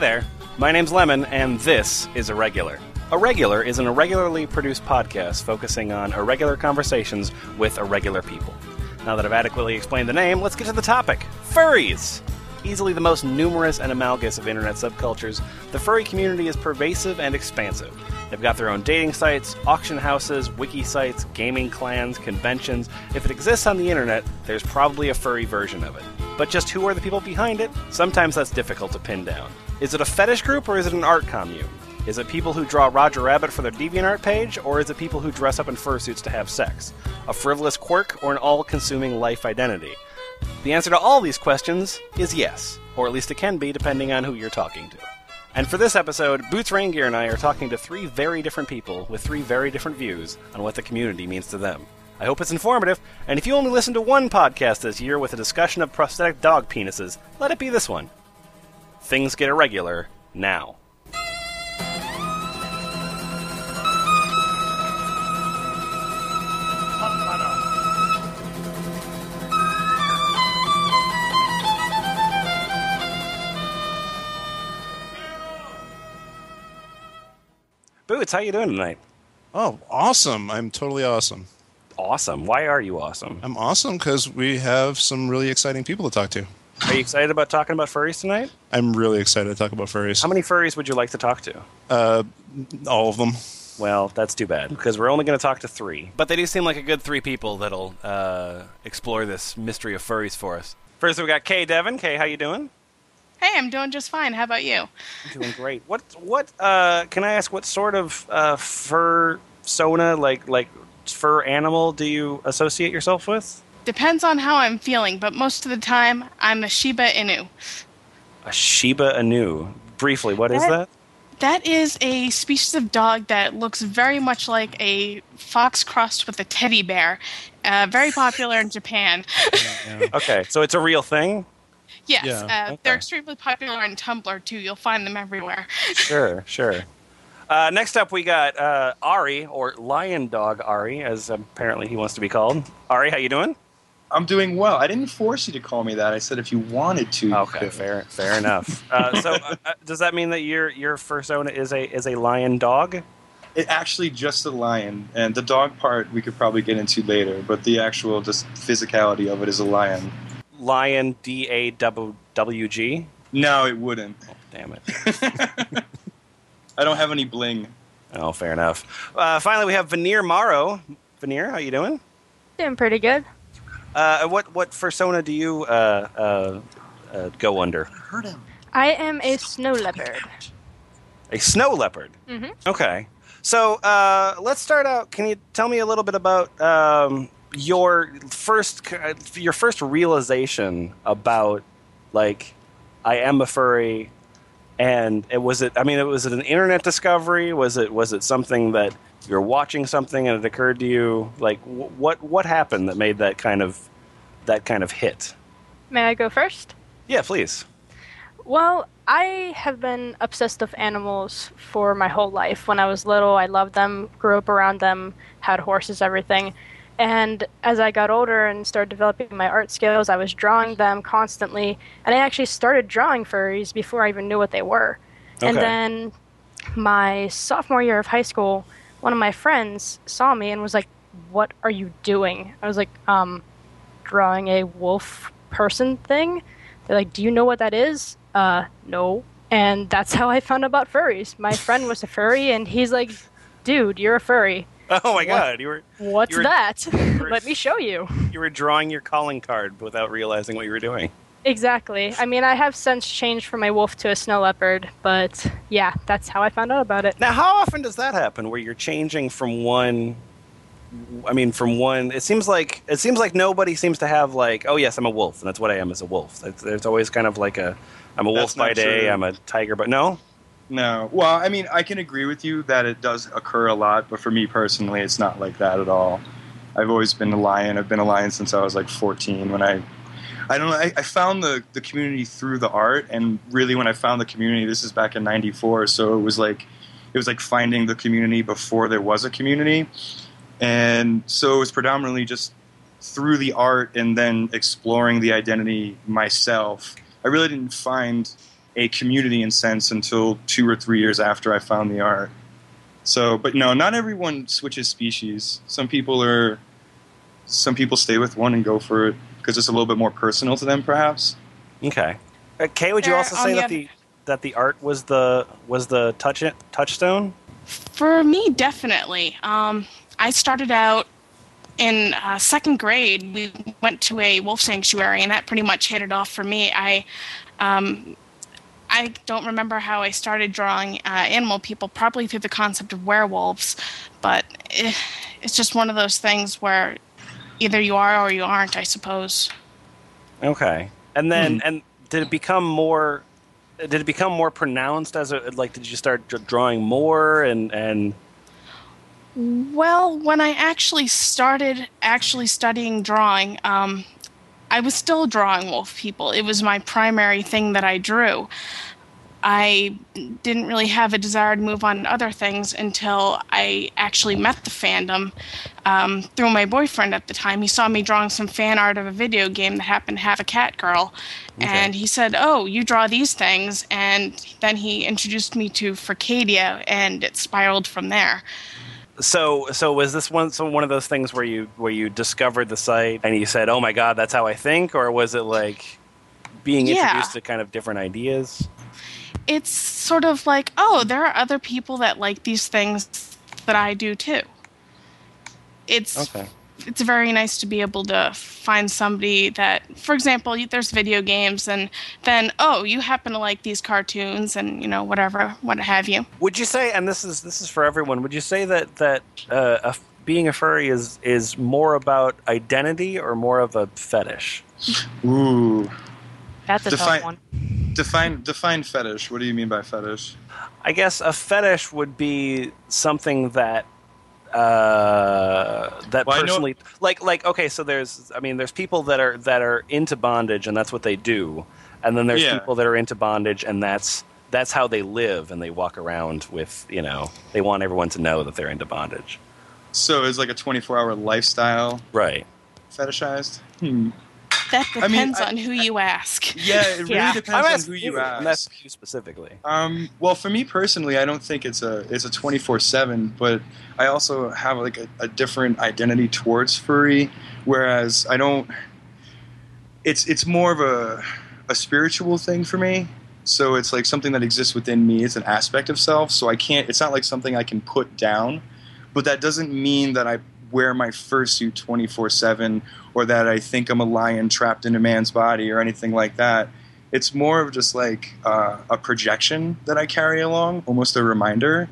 there. My name's Lemon, and this is Irregular. Irregular is an irregularly produced podcast focusing on irregular conversations with irregular people. Now that I've adequately explained the name, let's get to the topic furries! Easily the most numerous and amalgamous of internet subcultures, the furry community is pervasive and expansive. They've got their own dating sites, auction houses, wiki sites, gaming clans, conventions. If it exists on the internet, there's probably a furry version of it. But just who are the people behind it? Sometimes that's difficult to pin down. Is it a fetish group or is it an art commune? Is it people who draw Roger Rabbit for their DeviantArt page, or is it people who dress up in fursuits to have sex? A frivolous quirk or an all consuming life identity? The answer to all these questions is yes, or at least it can be depending on who you're talking to. And for this episode, Boots Raingear and I are talking to three very different people with three very different views on what the community means to them. I hope it's informative, and if you only listen to one podcast this year with a discussion of prosthetic dog penises, let it be this one. Things get irregular now. Boots, how you doing tonight? Oh, awesome. I'm totally awesome. Awesome. Why are you awesome? I'm awesome because we have some really exciting people to talk to. Are you excited about talking about furries tonight? I'm really excited to talk about furries. How many furries would you like to talk to? Uh, all of them. Well, that's too bad because we're only going to talk to three. But they do seem like a good three people that'll uh, explore this mystery of furries for us. First, we got Kay Devon. Kay, how you doing? Hey, I'm doing just fine. How about you? I'm doing great. What what uh, can I ask? What sort of uh, fur sona like like fur animal do you associate yourself with? Depends on how I'm feeling, but most of the time I'm a Shiba Inu. A Shiba Inu. Briefly, what is That- that? That is a species of dog that looks very much like a fox crossed with a teddy bear. Uh, very popular in Japan. Okay, so it's a real thing. yes, Yeah, uh, okay. they're extremely popular on Tumblr too. You'll find them everywhere. Sure, sure. Uh, next up, we got uh, Ari, or Lion Dog Ari, as apparently he wants to be called. Ari, how you doing? I'm doing well. I didn't force you to call me that. I said if you wanted to. Okay, fair, fair enough. Uh, so, uh, uh, does that mean that your your fursona is a is a lion dog? It actually just a lion, and the dog part we could probably get into later. But the actual just physicality of it is a lion. Lion D A W W G. No, it wouldn't. Damn it. I don't have any bling. Oh, fair enough. Uh, finally, we have Veneer Morrow. Veneer, how you doing? Doing pretty good. Uh, what what fursona do you uh, uh, uh, go under? I am a snow leopard. A snow leopard. Mhm. Okay. So uh, let's start out. Can you tell me a little bit about um, your first your first realization about like I am a furry, and it was it. I mean, it was it an internet discovery? Was it was it something that you're watching something and it occurred to you? Like wh- what what happened that made that kind of that kind of hit? May I go first? Yeah, please. Well, I have been obsessed with animals for my whole life. When I was little, I loved them, grew up around them, had horses, everything. And as I got older and started developing my art skills, I was drawing them constantly. And I actually started drawing furries before I even knew what they were. And then my sophomore year of high school, one of my friends saw me and was like, What are you doing? I was like, um, drawing a wolf person thing. They're like, Do you know what that is? Uh, no. And that's how I found out about furries. My friend was a furry, and he's like, Dude, you're a furry. Oh my What? god, you were What's You were- that? were- Let me show you. you were drawing your calling card without realizing what you were doing. Exactly. I mean, I have since changed from a wolf to a snow leopard, but yeah, that's how I found out about it. Now, how often does that happen where you're changing from one I mean from one it seems like it seems like nobody seems to have like, oh yes, I'm a wolf and that's what I am as a wolf. There's always kind of like a I'm a wolf by day, true. I'm a tiger but no? No. Well, I mean, I can agree with you that it does occur a lot, but for me personally, it's not like that at all. I've always been a lion. I've been a lion since I was like 14. When I, I don't know, I, I found the the community through the art, and really, when I found the community, this is back in '94. So it was like, it was like finding the community before there was a community, and so it was predominantly just through the art and then exploring the identity myself. I really didn't find a community in sense until two or three years after I found the art. So, but no, not everyone switches species. Some people are, some people stay with one and go for it because it's a little bit more personal to them, perhaps. Okay. Uh, Kay, would you There, also on say the that other- the that the art was the was the touch touchstone? For me, definitely. Um, I started out in uh, second grade. We went to a wolf sanctuary, and that pretty much hit it off for me. I, um, I don't remember how I started drawing uh, animal people, probably through the concept of werewolves, but eh, it's just one of those things where either you are or you aren't, I suppose. Okay. And then and did it become more did it become more pronounced as a like did you start drawing more and and Well, when I actually started actually studying drawing, um, I was still drawing wolf people. It was my primary thing that I drew. I didn't really have a desire to move on to other things until I actually met the fandom um, through my boyfriend at the time. He saw me drawing some fan art of a video game that happened to have a cat girl. And he said, Oh, you draw these things. And then he introduced me to Furcadia, and it spiraled from there. So so was this one so one of those things where you where you discovered the site and you said, "Oh my god, that's how I think," or was it like being Yeah. introduced to kind of different ideas? it's sort of like, oh, there are other people that like these things that I do too. It's Okay. It's very nice to be able to find somebody that, for example, there's video games, and then oh, you happen to like these cartoons, and you know whatever, what have you. Would you say, and this is this is for everyone, would you say that that uh, a, being a furry is is more about identity or more of a fetish? Ooh, That's a Define- tough one. define define fetish. What do you mean by fetish? I guess a fetish would be something that uh, that Well, personally like like okay so there's I mean there's people that are that are into bondage and that's what they do and then there's Yeah. people that are into bondage and that's that's how they live and they walk around with you know they want everyone to know that they're into bondage So it's like a 24 hour lifestyle right fetishized? Hmm. That I mean, depends I- on who you ask. Yeah, it really Yeah. depends on who you I'm ask. asking you specifically Um, well, for me personally, I don't think it's a it's a twenty four seven, but I also have like a, a different identity towards furry. Whereas I don't, it's it's more of a a spiritual thing for me. So it's like something that exists within me. It's an aspect of self. So I can't. It's not like something I can put down. But that doesn't mean that I wear my fursuit twenty four seven or that I think I'm a lion trapped in a man's body or anything like that it's more of just like uh, a projection that I carry along, almost a reminder.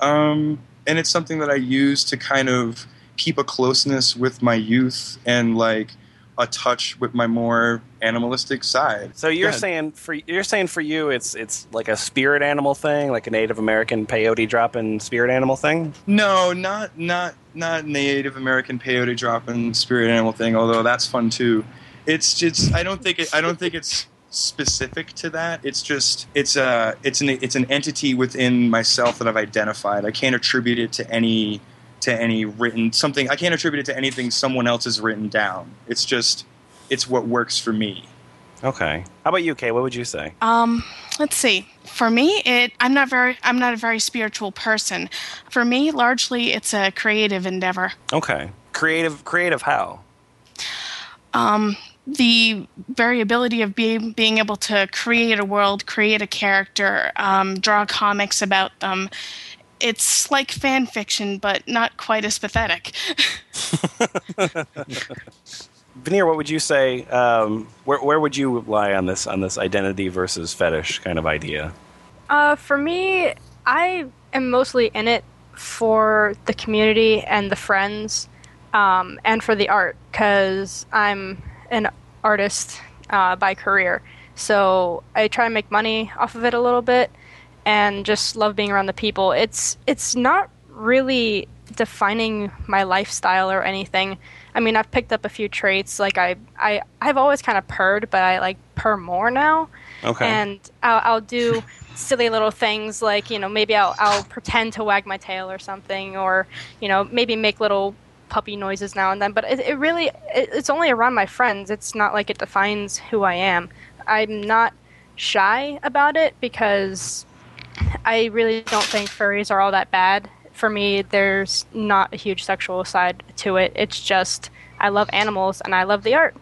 Um, and it's something that I use to kind of keep a closeness with my youth and like a touch with my more animalistic side. so you're saying for you're saying for you it's it's like a spirit animal thing like a Native American peyote dropping spirit animal thing No, not not not Native American peyote dropping spirit animal thing. Although that's fun too. It's just I don't think it, I don't think it's specific to that. It's just it's a it's an it's an entity within myself that I've identified. I can't attribute it to any to any written something. I can't attribute it to anything someone else has written down. It's just it's what works for me. okay how about you Kay what would you say Um, let's see. For me, it I'm not very I'm not a very spiritual person. For me, largely it's a creative endeavor. Okay. Creative, creative. How? Um, the variability of being being able to create a world, create a character, um, draw comics about them. It's like fan fiction, but not quite as pathetic. Veneer, what would you say? Um, where where would you lie on this on this identity versus fetish kind of idea? Uh, for me, I am mostly in it for the community and the friends, um, and for the art because I'm an artist uh, by career. So I try and make money off of it a little bit, and just love being around the people. It's it's not really defining my lifestyle or anything. I mean, I've picked up a few traits. Like I I I've always kind of purred, but I like purr more now Okay. and I'll, I'll do silly little things like you know maybe I'll, I'll pretend to wag my tail or something or you know maybe make little puppy noises now and then but it, it really it, it's only around my friends it's not like it defines who i am i'm not shy about it because I really don't think furries are all that bad. For me, there's not a huge sexual side to it. It's just I love animals and I love the art.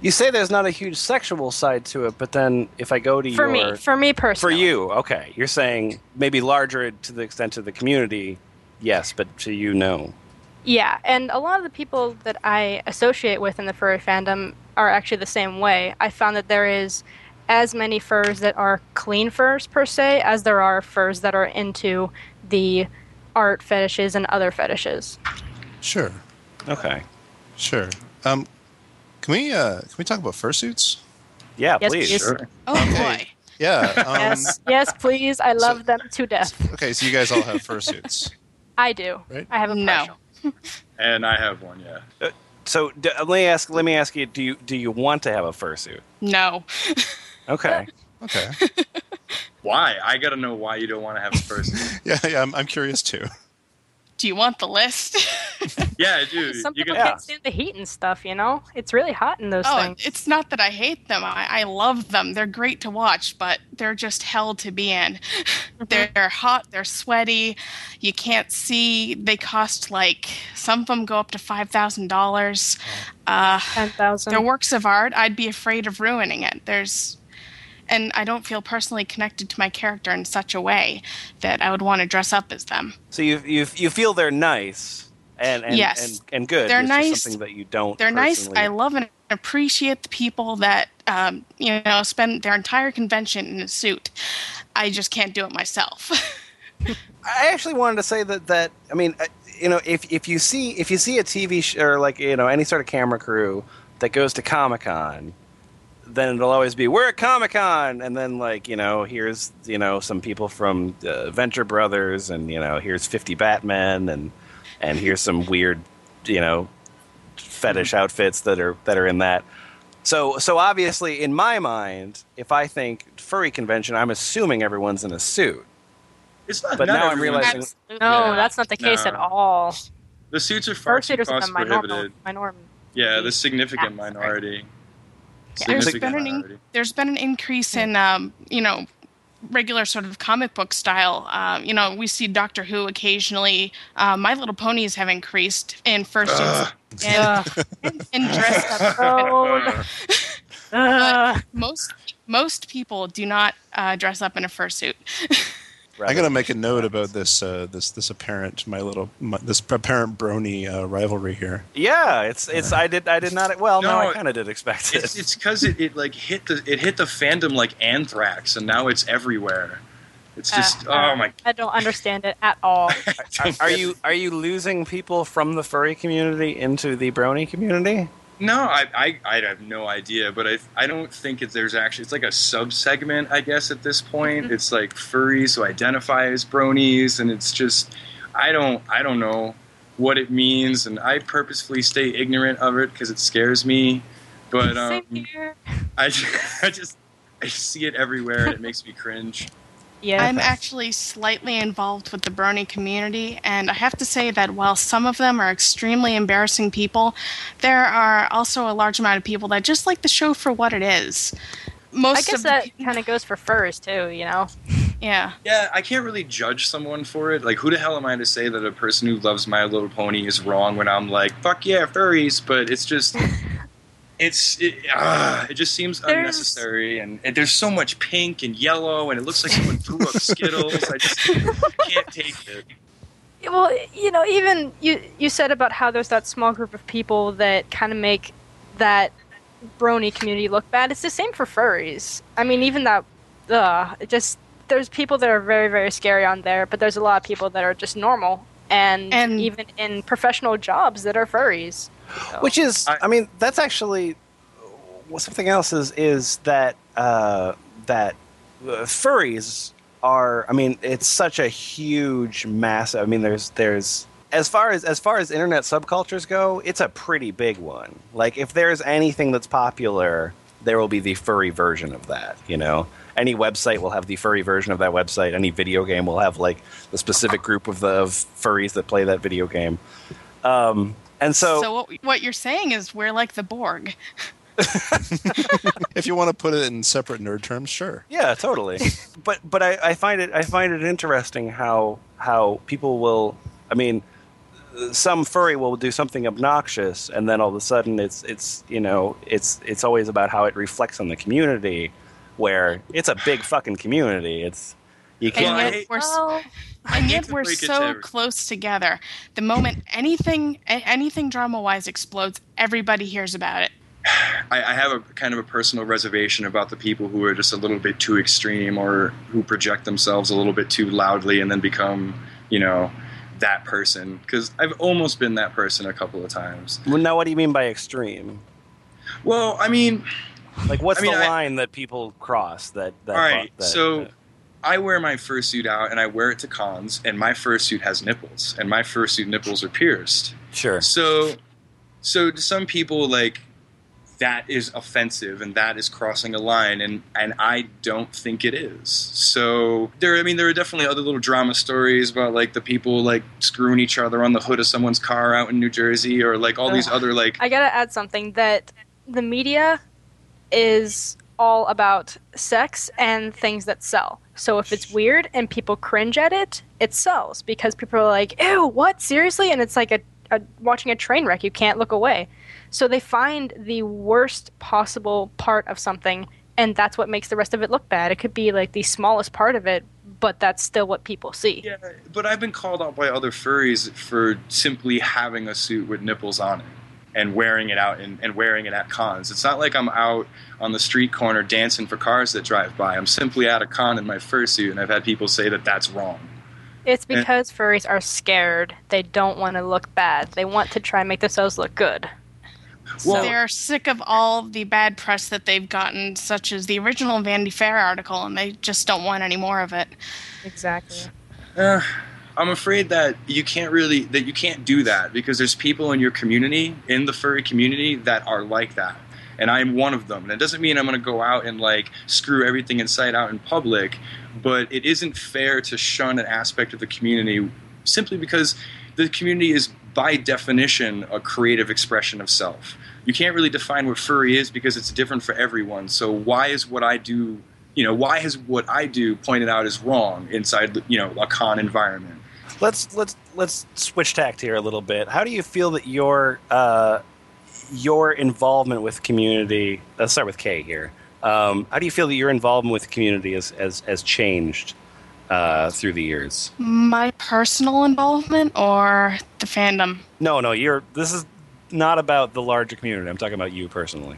You say there's not a huge sexual side to it, but then if I go to For your me, for me personally, for you, okay, you're saying maybe larger to the extent of the community, yes, but to you, no. Yeah, and a lot of the people that I associate with in the furry fandom are actually the same way. I found that there is as many furs that are clean furs per se as there are furs that are into the art fetishes and other fetishes. Sure, Okay, sure. Um, can we uh, can we talk about fursuits? yeah, Yes, please. please. Sure. Oh boy. Yeah. Um, yes, yes, please. I love so- them to death. Okay, so you guys all have fursuits. I do. Right. I have a No. And I have one, yeah. So d- let me ask. Let me ask you. Do you do you want to have a fursuit? No. Okay. Okay. Why? I gotta know why you don't want to have a fursuit. Yeah, yeah. I'm, I'm curious too. Do you want the list? yeah, I do. Some You people can, Yeah. can't stand the heat and stuff, you know? It's really hot in those oh, things. it's not that I hate them. I, I love them. They're great to watch, but they're just hell to be in. they're hot. They're sweaty. You can't see. They cost like some of them go up to five thousand dollars. Uh, 10,000. they're works of art. I'd be afraid of ruining it. There's, and I don't feel personally connected to my character in such a way that I would want to dress up as them. So you you you feel they're nice and and Yes. and, and good. They're It's nice. something that you don't. They're nice. I love and appreciate the people that um, you know spend their entire convention in a suit. I just can't do it myself. I actually wanted to say that that I mean, uh, you know, if if you see if you see a TV sh- or like you know any sort of camera crew that goes to Comic Con, then it'll always be we're at Comic Con, and then like you know here's you know some people from uh, Venture Brothers, and you know here's fifty Batmen, and and here's some weird you know fetish outfits that are that are in that. So so obviously in my mind, if I think furry convention, I'm assuming everyone's in a suit. it's not. But not now I'm realizing- Absolutely. no, Yeah. that's not the case No. at all. the suits are far too cost the minor- prohibited. minority. Yeah, the significant Yeah, sorry. minority. Been an in- there's been an increase in um, you know regular sort of comic book style. Um, you know, we see Doctor Who occasionally. Uh, My Little Ponies have increased in fursuits and, and, and dressed up. Oh, uh, Most most people do not uh, dress up in a fursuit. I gotta make a note about this uh, this this apparent my little my, this apparent brony uh, rivalry here. Yeah, it's it's. I did I did not. Well, no, No, I kind of did expect it. It's it's because it, it like hit the it hit the fandom like anthrax, and now it's everywhere. It's just Uh, oh my. I don't understand it at all. are, are you are you losing people from the furry community into the brony community? No, I, I I have no idea, but I I don't think it, there's actually it's like a sub segment I guess at this point. Mm-hmm. It's like furries who identify as bronies, and it's just I don't I don't know what it means, and I purposefully stay ignorant of it because it scares me. But um. I just, I just I see it everywhere, and it makes me cringe. Yeah. I'm actually slightly involved with the Brony community, and I have to say that while some of them are extremely embarrassing people, there are also a large amount of people that just like the show for what it is. Most I guess of that pe- kind of goes for furs too, you know. yeah. Yeah, I can't really judge someone for it. Like, who the hell am I to say that a person who loves My Little Pony is wrong when I'm like, fuck yeah, furries? But it's just, it's, it, ah, it just seems There's- unnecessary. And, and there's so much pink and yellow, and it looks like someone threw up Skittles. I just can't take it. Well, you know, even you you said about how there's that small group of people that kind of make that brony community look bad. It's the same for furries. I mean, even that, uh, it just there's people that are very very scary on there, but there's a lot of people that are just normal, and, And- even in professional jobs that are furries. Which is, I, I- mean, that's actually well, something else. Is is that uh, that uh, furries are? I mean, it's such a huge, mass. I mean, there's there's as far as as far as internet subcultures go, it's a pretty big one. Like, if there's anything that's popular, there will be the furry version of that. You know. Any website will have the furry version of that website. Any video game will have like the specific group of the of furries that play that video game. Um, and So, what what you're saying is we're like the Borg. if you want to put it in separate nerd terms, sure. Yeah, totally. but but I, I find it I find it interesting how how people will. I mean, some furry will do something obnoxious, and then all of a sudden it's it's you know it's it's always about how it reflects on the community, where it's a big fucking community. It's you can't. And yet we're, Oh, and yet we're break it to so every- close together. The moment anything anything drama wise explodes, everybody hears about it. I, I have a kind of a personal reservation about the people who are just a little bit too extreme or who project themselves a little bit too loudly and then become, you know, that person. Because I've almost been that person a couple of times. Well, now, what do you mean by extreme? Well, I mean, Like, what's I mean, the I- line that people cross? That, that all right, that- so I wear my fursuit out and I wear it to cons, and my fursuit has nipples, and my fursuit nipples are pierced. sure. So, so to some people, like that is offensive and that is crossing a line, and and I don't think it is. So there, I mean, there are definitely other little drama stories about like the people like screwing each other on the hood of someone's car out in New Jersey, or like all these other like I gotta add something that the media is all about sex and things that sell. So if it's weird and people cringe at it, it sells because people are like, "Ew, what? Seriously?" And it's like a, a watching a train wreck. You can't look away. So they find the worst possible part of something, and that's what makes the rest of it look bad. It could be like the smallest part of it, but that's still what people see. Yeah, but I've been called out by other furries for simply having a suit with nipples on it and wearing it out and, and wearing it at cons. It's not like I'm out on the street corner dancing for cars that drive by. I'm simply at a con in my fursuit, and I've had people say that that's wrong. It's Yeah. because furries are scared. They don't want to look bad. They want to try and make themselves look good. Well- They're sick of all the bad press that they've gotten, such as the original Vanity Fair article, and they just don't want any more of it. Exactly. Uh, I'm afraid that you can't really that you can't do that because there's people in your community, in the furry community, that are like that. And I'm one of them. And it doesn't mean I'm going to go out and like screw everything inside out in public, but it isn't fair to shun an aspect of the community simply because the community is by definition a creative expression of self. You can't really define what furry is because it's different for everyone. So why is what I do, you know, why has what I do pointed out as wrong inside, you know, a con environment? Let's let's let's switch tact here a little bit. How do you feel that your uh, your involvement with community? Let's start with Kay here. Um, how do you feel that your involvement with the community has has, has changed uh, through the years? My personal involvement or the fandom? No, no, you're. This is not about the larger community. I'm talking about you personally.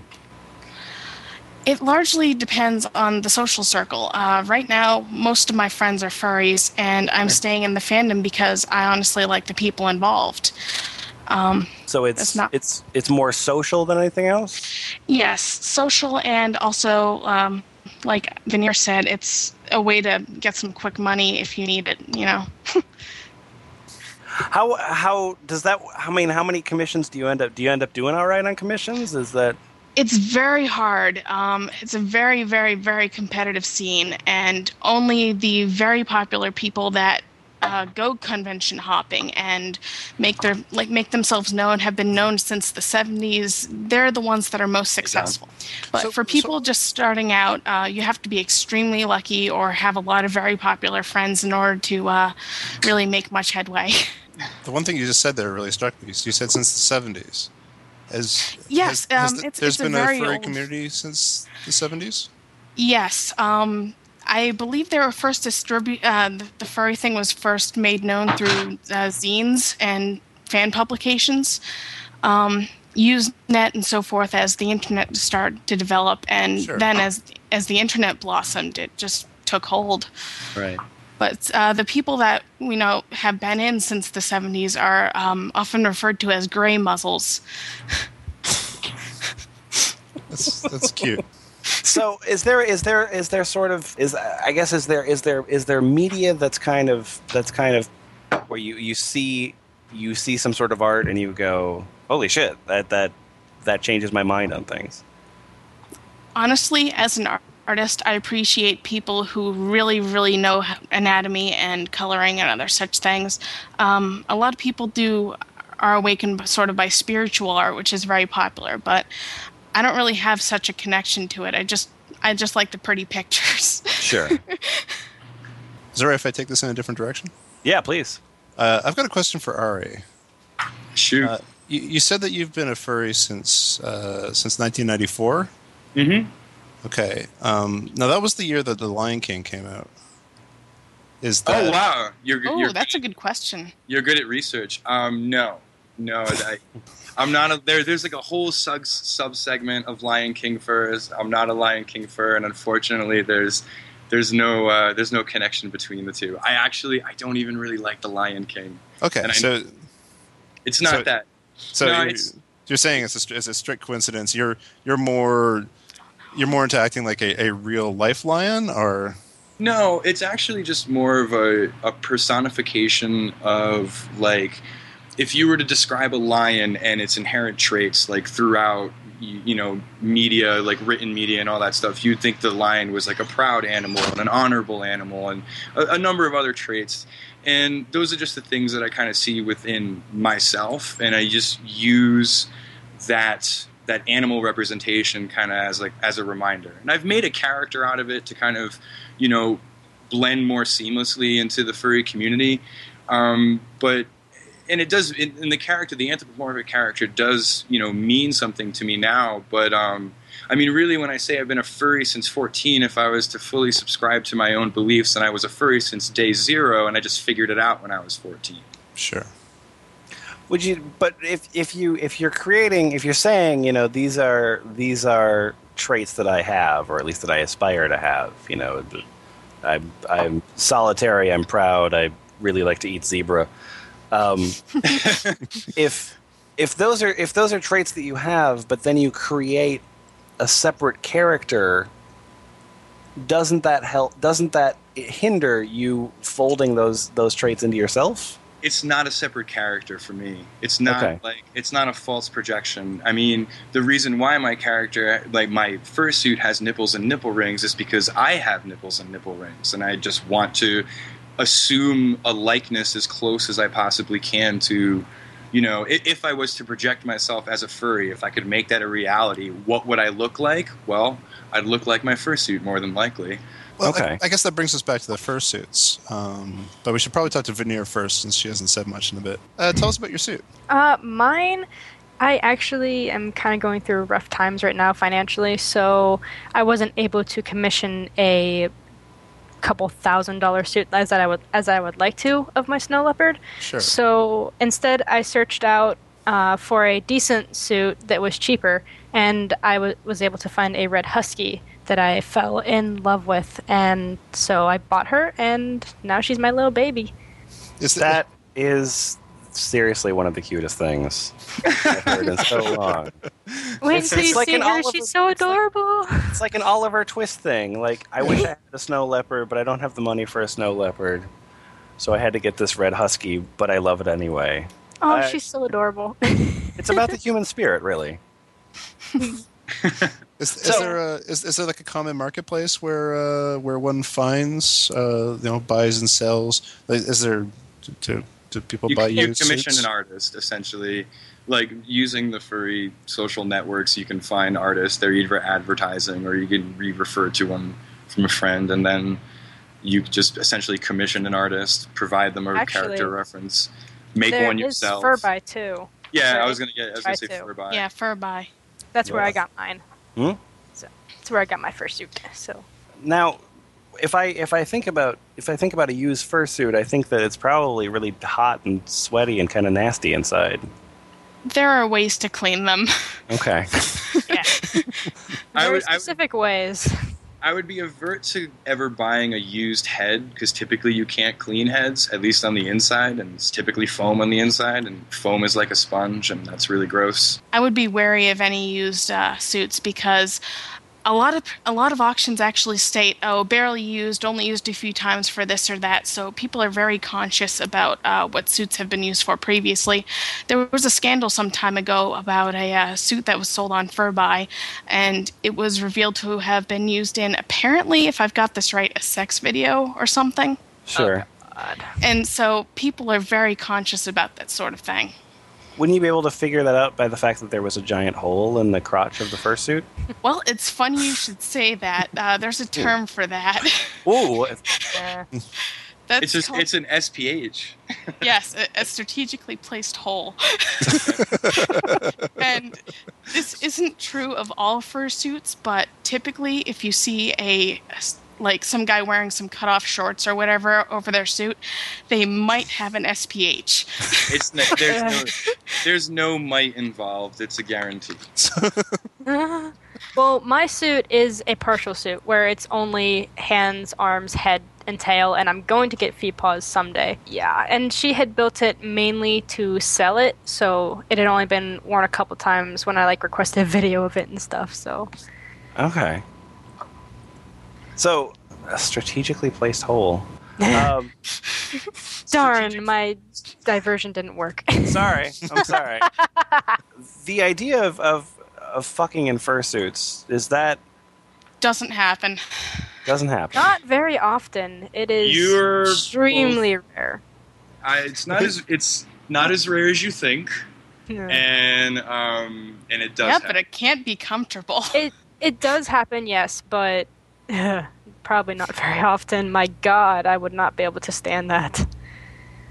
It largely depends on the social circle. Uh, right now, most of my friends are furries, and I'm staying in the fandom because I honestly like the people involved. Um, So it's That's not- it's it's more social than anything else. yes, social, and also, um, like Veneer said, it's a way to get some quick money if you need it. You know. How how does that? I mean, how many commissions do you end up? Do you end up doing all right on commissions? Is that It's very hard. Um, it's a very, very, very competitive scene, and only the very popular people that uh, go convention hopping and make their like make themselves known have been known since the 70s. They're the ones that are most successful. But So- for so- people just starting out, uh, you have to be extremely lucky or have a lot of very popular friends in order to uh, really make much headway. The one thing you just said there really struck me. You said since the seventies. As Yes, has, has um, the- it's- there's it's a been very furry old- community since the seventies. Yes, um, I believe they were first distribu- uh, the, the furry thing was first made known through uh, zines and fan publications, um, Usenet and so forth as the internet started to develop, and Sure. then as as the internet blossomed, it just took hold. right? But uh, the people that we know have been in since the 70s are um, often referred to as gray muzzles. That's that's cute. so is there is there is there sort of is I guess is there is there is there media that's kind of that's kind of where you you see you see some sort of art and you go holy shit that that that changes my mind on things. honestly, as an ar- artist, I appreciate people who really, really know anatomy and coloring and other such things. Um, a lot of people do are awakened sort of by spiritual art, which is very popular. But I don't really have such a connection to it. I just I just like the pretty pictures. Sure. Is it right if I take this in a different direction? yeah, please. Uh, I've got a question for Ari. Shoot. Uh, you, you said that you've been a furry since uh, since 1994. mm-hmm. Okay. Um, now that was the year that The Lion King came out. Is that Oh wow, you're oh, you're that's a good question. you're good at research. Um, no, no, I, I'm not a there. There's like a whole sub sub segment of Lion King furs. I'm not a Lion King fur, and unfortunately, there's there's no uh, there's no connection between the two. I actually I don't even really like the Lion King. okay? and I- So It's not So- that. so No, you're, you're saying it's a, it's a strict coincidence. You're you're more you're more into acting like a, a real life lion, or? No, it's actually just more of a, a personification of like if you were to describe a lion and its inherent traits like throughout you, know media like written media and all that stuff you'd think the lion was like a proud animal and an honorable animal and a, a number of other traits. And those are just the things that i kind of see within myself and i just use that that animal representation kind of as like as a reminder. And i've made a character out of it to kind of you know blend more seamlessly into the furry community. Um, but and it does in, the character the anthropomorphic character does you know mean something to me now. But um, i mean really when i say i've been a furry since 14 if i was to fully subscribe to my own beliefs and i was a furry since day zero and i just figured it out when i was 14 sure? Would you? But if if you if you're creating if you're saying you know these are these are traits that I have or at least that I aspire to have. You know, I'm I'm solitary. I'm proud. I really like to eat zebra. Um, if if those are if those are traits that you have, but then you create a separate character, doesn't that help? Doesn't that hinder you folding those those traits into yourself? It's not a separate character for me. It's not Okay. like it's not a false projection. I mean, the reason why my character, like my fursuit, has nipples and nipple rings is because I have nipples and nipple rings, and I just want to assume a likeness as close as I possibly can to. You know, if I was to project myself as a furry, if I could make that a reality, what would I look like? Well, I'd look like my fursuit more than likely. Well, Okay. I, I guess that brings us back to the fursuits. Um, but we should probably talk to Veneer first, since she hasn't said much in a bit. Uh, tell us about your suit. Uh, mine, I actually am kind of going through rough times right now financially, so I wasn't able to commission a couple thousand dollar suit as that I would as I would like to of my snow leopard. Sure. So instead, I searched out uh, for a decent suit that was cheaper, and I w- was able to find a red husky that I fell in love with, and so I bought her, and now she's my little baby. Is That is seriously one of the cutest things I've heard in so long. Wait It's- until it's you like see an her; Oliver- she's so it's like- adorable. It's like an Oliver Twist thing. Like I wish I had a snow leopard, but I don't have the money for a snow leopard, so I had to get this red husky. But I love it anyway. Oh, I- she's so adorable. It's about the human spirit, really. Is, is So- there a, is, is there like a common marketplace where uh, where one finds uh, you know buys and sells? Like, is there do, do people you buy can used commission suits? an artist essentially like using the furry social networks you can find artists they're either advertising or you can be referred to one from a friend and then you just essentially commission an artist provide them a Actually, character reference make There one is yourself FurBuy too. yeah i was gonna get i was gonna say try to. FurBuy Yeah, fur by. That's where Yeah. I got mine. Hmm? So that's where I got my first suit. So Now, if I if I think about if I think about a used fursuit, I think that it's probably really hot and sweaty and kind of nasty inside. There are ways to clean them. Okay. yeah, I very would, I, would, specific ways. I would be avert to ever buying a used head because typically you can't clean heads at least on the inside and it's typically foam on the inside and foam is like a sponge and that's really gross. I would be wary of any used uh, suits because a lot of a lot of auctions actually state, "Oh, barely used, only used a few times for this or that." So people are very conscious about uh, what suits have been used for previously. There was a scandal some time ago about a uh, suit that was sold on FurBuy, and it was revealed to have been used in apparently, if I've got this right, a sex video or something. Sure. God. And so people are very conscious about that sort of thing. Wouldn't you be able to figure that out by the fact that there was a giant hole in the crotch of the fursuit? Well, it's funny you should say that. Uh, there's a term for that. Ooh, That's It's just called- it's an SPH. yes, a, a strategically placed hole. and this isn't true of all fursuits, but typically, if you see a like some guy wearing some cutoff shorts or whatever over their suit, they might have an SPH. It's no, there's no there's no might involved. It's a guarantee. well, my suit is a partial suit where it's only hands, arms, head, and tail, and I'm going to get feet paws someday. Yeah, and she had built it mainly to sell it, so it had only been worn a couple times when I like requested a video of it and stuff. So okay. So, a strategically placed hole. Um, darn, my diversion didn't work. sorry, I'm sorry. the idea of, of of fucking in fursuits is that Doesn't happen. doesn't happen. Not very often. It is You're extremely rare. I, it's not as it's not as rare as you think, Yeah. and um and it does. yeah, happen. but it can't be comfortable. It it does happen, yes, but probably not very often. My God, I would not be able to stand that.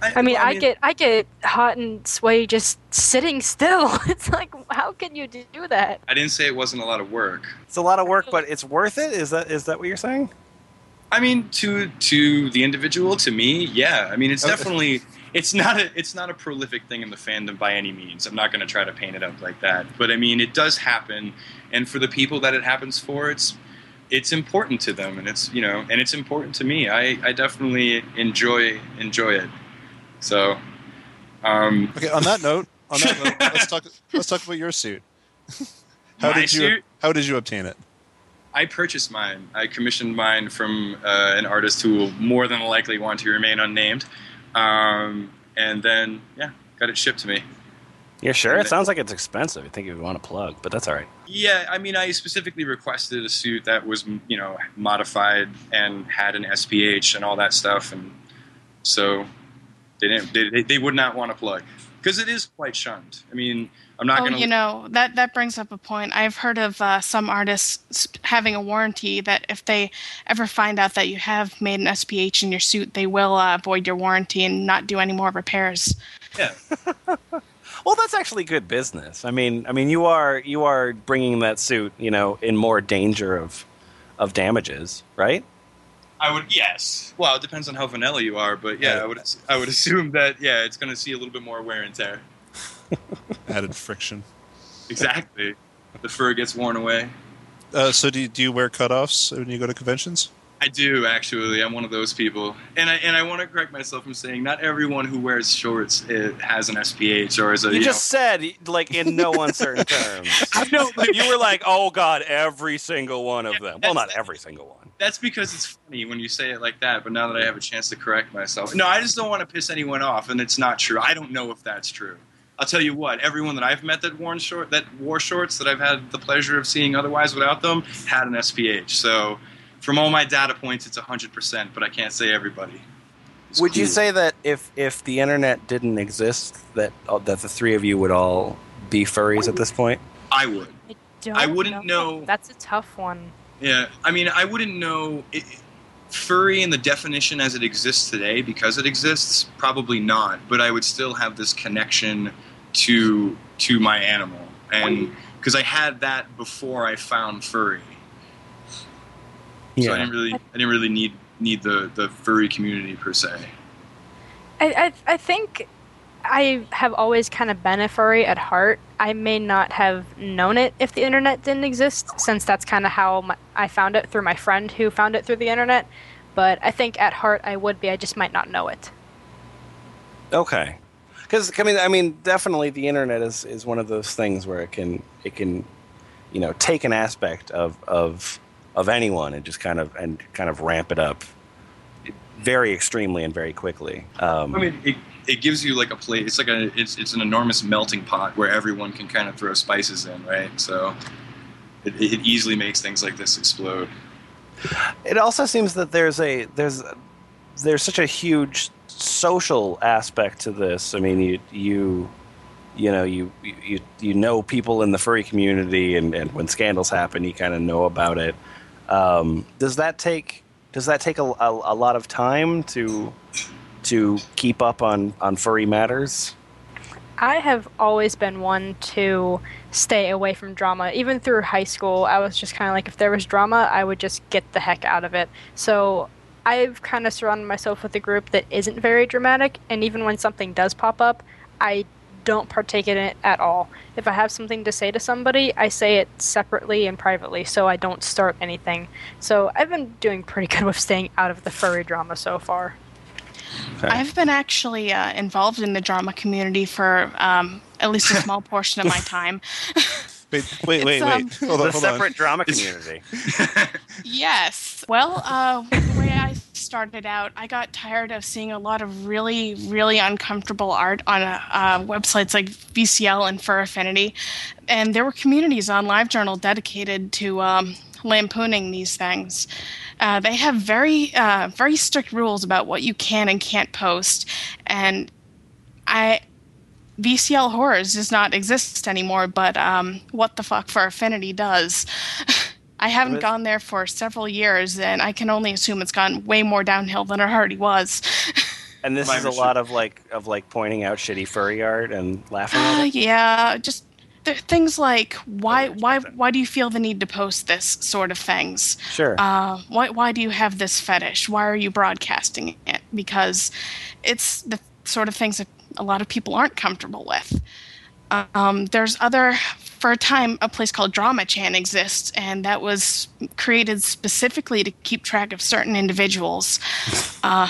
I mean, well, I get I get hot and sweaty just sitting still. It's like, how can you do that? I didn't say it wasn't a lot of work. It's a lot of work, but it's worth it. Is that is that what you're saying? I mean, to to the individual, to me, yeah. I mean, it's Okay. definitely it's not a it's not a prolific thing in the fandom by any means. I'm not going to try to paint it up like that, but I mean, it does happen, and for the people that it happens for, it's it's important to them, and it's you know, and it's important to me. I I definitely enjoy enjoy it. So, um, Okay, on that note, on that note, let's talk. Let's talk about your suit. How My did you? suit? How did you obtain it? I purchased mine. I commissioned mine from uh, an artist who will more than likely want to remain unnamed, um, and then yeah, got it shipped to me. You're sure? It sounds like it's expensive. I think you would want to plug, but that's all right. Yeah, I mean, I specifically requested a suit that was, you know, modified and had an SPH and all that stuff, and so they didn't. They, they, they would not want to plug because it is quite shunned. I mean, I'm not oh, going to. you know that that brings up a point. I've heard of uh, some artists having a warranty that if they ever find out that you have made an SPH in your suit, they will uh, void your warranty and not do any more repairs. yeah, Well, that's actually good business. I mean, I mean, you are you are bringing that suit, you know, in more danger of of damages, right? I would. Yes. Well, it depends on how vanilla you are, but yeah, I would. I would assume that yeah, it's going to see a little bit more wear and tear. Added friction. Exactly. The fur gets worn away. Uh, so do you, do you wear cutoffs when you go to conventions? I do actually. I'm one of those people, and I and I want to correct myself from saying not everyone who wears shorts it has an SPH or is a You you just said like in no uncertain terms. I know, but- you were like, "Oh God, every single one of them." Well, not every single one. That's because it's funny when you say it like that, but now that I have a chance to correct myself. No, I just don't want to piss anyone off, and it's not true. I don't know if that's true. I'll tell you what, everyone that I've met that worn short that wore shorts that I've had the pleasure of seeing otherwise without them had an SPH. So from all my data points it's 100%, but I can't say everybody. It's Would you say that if if the internet didn't exist, that uh, that the three of you would all be furries at this point? I would? I, don't I wouldn't know- That's a tough one. Yeah, I mean, I wouldn't know it, furry in the definition as it exists today because it exists. Probably not, but I would still have this connection to to my animal, and because I had that before I found furry, so I didn't really, I didn't really need need the the furry community per se. I, I, I think I have always kind of been a furry at heart. I may not have known it if the internet didn't exist, since that's kind of how my, I found it through my friend who found it through the internet. But I think at heart I would be. I just might not know it. Okay. Because I mean, I mean, definitely the internet is, is one of those things where it can it can, you know, take an aspect of of of anyone and just kind of and kind of ramp it up very extremely and very quickly. Um, I mean, it, it gives you like a plate. It's like a it's it's an enormous melting pot where everyone can kind of throw spices in, right? So it, it easily makes things like this explode. it also seems that there's a there's there's such a huge social aspect to this. I mean, you you you know you you you know people in the furry community, and, and when scandals happen, you kind of know about it. Um, does that take does that take a, a, a lot of time to to keep up on on furry matters? I have always been one to stay away from drama. Even through high school, I was just kind of like, if there was drama, I would just get the heck out of it. So I've kind of surrounded myself with a group that isn't very dramatic, and even when something does pop up, I don't partake in it at all. If I have something to say to somebody, I say it separately and privately, so I don't start anything. So I've been doing pretty good with staying out of the furry drama so far. Okay. I've been actually uh, involved in the drama community for um, at least a small portion of my time. Wait, wait, wait, It's, wait. um, hold on, the hold separate on. drama community. Yes. Well, uh, the way I started out, I got tired of seeing a lot of really, really uncomfortable art on uh, uh, websites like VCL and Fur Affinity, and there were communities on LiveJournal dedicated to um, lampooning these things. Uh, they have very, uh, very strict rules about what you can and can't post, and I. VCL Horrors does not exist anymore, but um, what the fuck Fur Affinity does. I haven't With- gone there for several years, and I can only assume it's gone way more downhill than it already was. And this My is a lot of like of like pointing out shitty furry art and laughing Uh, at it. yeah, just th- things like why why why do you feel the need to post this sort of things? Sure. Uh, why why do you have this fetish? Why are you broadcasting it? Because it's the sort of things that a lot of people aren't comfortable with. Um, there's other for a time a place called Drama Chan exists, and that was created specifically to keep track of certain individuals. uh,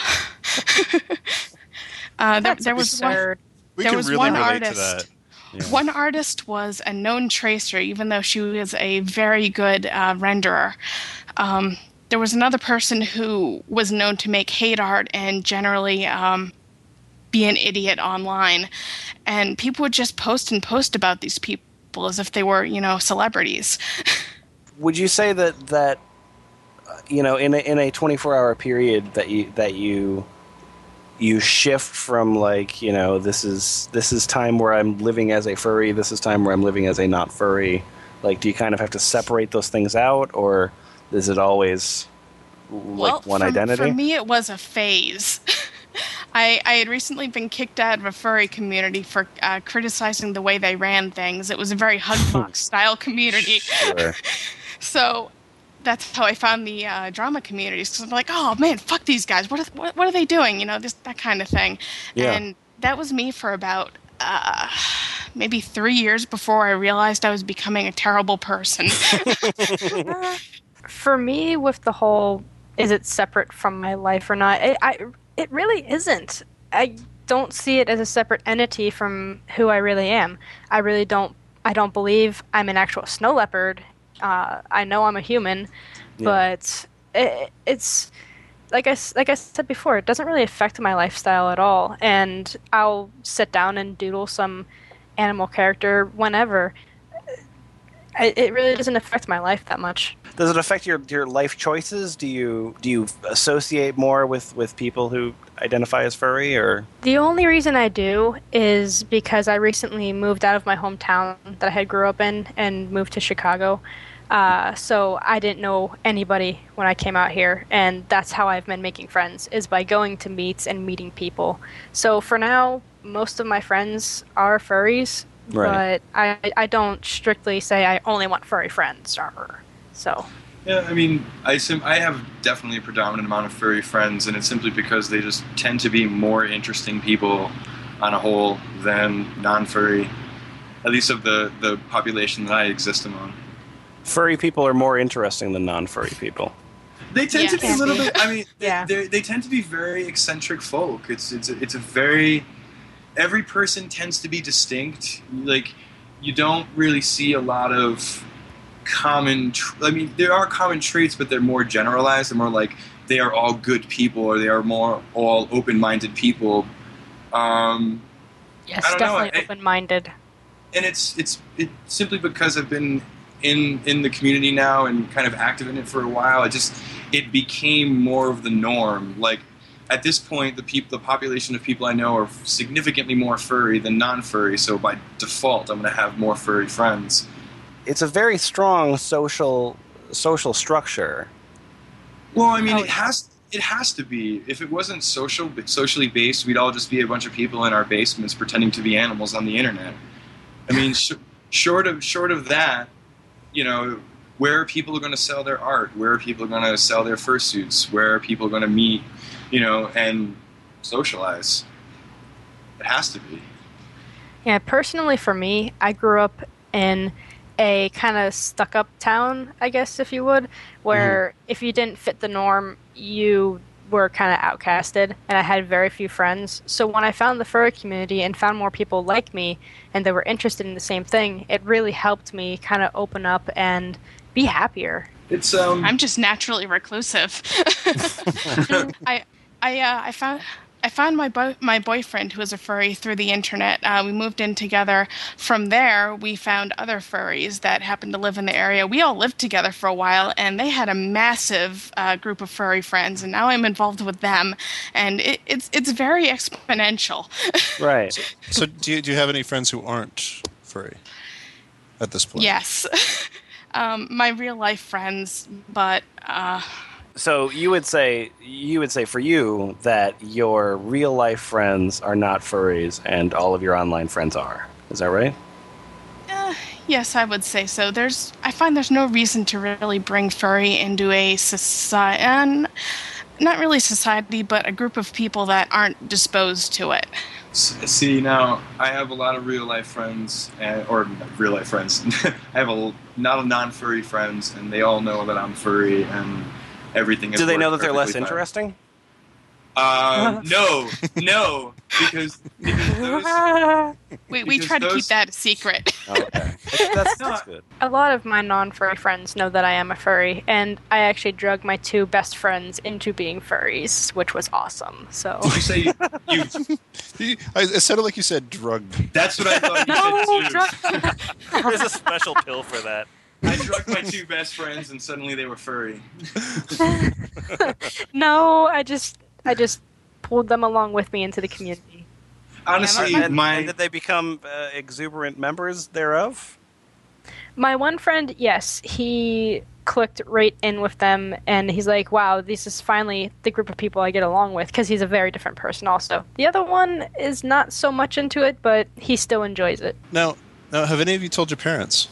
uh, there, That's there was one, absurd. We there can was really one relate artist. to that. Yeah. One artist was a known tracer, even though she was a very good uh, renderer. Um, there was another person who was known to make hate art and generally um, be an idiot online. And people would just post and post about these people as if they were, you know, celebrities. Would you say that that you know in a in a 24 hour period that you that you you shift from like you know this is this is time where I'm living as a furry this is time where I'm living as a not furry like do you kind of have to separate those things out or is it always like one for, identity For me, it was a phase. I, I had recently been kicked out of a furry community for uh, criticizing the way they ran things. It was a very hugbox style community. Sure. So that's how I found the uh, drama communities. Because I'm like, oh man, fuck these guys. What are, what, what are they doing? You know, this that kind of thing. Yeah. And that was me for about uh, maybe three years before I realized I was becoming a terrible person. For me, with the whole is it separate from my life or not, it, I, it really isn't. I don't see it as a separate entity from who I really am. I really don't. I don't believe I'm an actual snow leopard. Uh, I know I'm a human, Yeah. but it, it's like I like I said before. It doesn't really affect my lifestyle at all, and I'll sit down and doodle some animal character whenever. I, it really doesn't affect my life that much. does it affect your your life choices do you do you associate more with with people who identify as furry or The only reason I do is because I recently moved out of my hometown that I had grew up in and moved to Chicago. Uh, so I didn't know anybody when I came out here, and that's how I've been making friends is by going to meets and meeting people. So for now, most of my friends are furries, Right. but I I don't strictly say I only want furry friends. Arr. So Yeah, I mean, I sim- I have definitely a predominant amount of furry friends, and it's simply because they just tend to be more interesting people on a whole than non-furry, at least of the the population that I exist among. furry people are more interesting than non-furry people They tend to be a Yes. little bit. I mean, Yeah. they they tend to be very eccentric folk. It's it's a, it's a very every person tends to be distinct. Like you don't really see a lot of common. Tr- I mean, there are common traits, but they're more generalized. They're more like they are all good people, or they are more all open-minded people. Um, yes, I don't know, definitely open-minded. and it's it's it simply because I've been in in the community now and kind of active in it for a while. It just it became more of the norm. Like at this point, the people, the population of people I know are significantly more furry than non-furry. So by default, I'm going to have more furry friends. It's a very strong social social structure. Well, I mean, Oh, it has it has to be. If it wasn't social socially based, we'd all just be a bunch of people in our basements pretending to be animals on the internet. I mean, sh- short of short of that, you know, where are people going to sell their art? Where are people going to sell their fursuits? Where are people going to meet, you know, and socialize? It has to be. Yeah, personally for me, I grew up in a kind of stuck up town, I guess, if you would, where if you didn't fit the norm, you were kind of outcasted, and I had very few friends. So when I found the furry community and found more people like me and that were interested in the same thing, it really helped me kind of open up and be happier. It's um. I'm just naturally reclusive. I I uh, I found I found my bo- my boyfriend who was a furry through the internet. Uh, we moved in together. From there, we found other furries that happened to live in the area. We all lived together for a while, and they had a massive uh, group of furry friends. And now I'm involved with them, and it, it's it's very exponential. Right. So, do you, do you have any friends who aren't furry at this point? yes, um, my real life friends, but. Uh, So you would say you would say for you that your real life friends are not furries and all of your online friends are. Is that right? Uh, yes, I would say so. There's, I find there's no reason to really bring furry into a society, and not really society, but a group of people that aren't disposed to it. See now, I have a lot of real life friends, and, or real life friends. I have a not a non furry friends, and they all know that I'm furry, and everything. has Do they know that they're less fine. interesting? Um, no, no, because, because those, We, we Because try to keep that a secret. Oh, okay. That's, that's, that's good. A lot of my non furry friends know that I am a furry, and I actually drug my two best friends into being furries, which was awesome. So. did you say you? you You- I, it sounded like you said drug. that's what I thought you No, said too. drug- There's a special pill for that. I drugged my two best friends, and suddenly they were furry. no, I just, I just pulled them along with me into the community. Honestly, And, my and did they become uh, exuberant members thereof? My one friend, yes, he clicked right in with them, and he's like, "Wow, this is finally the group of people I get along with." Because he's a very different person. Also, the other one is not so much into it, but he still enjoys it. Now, now, have any of you told your parents?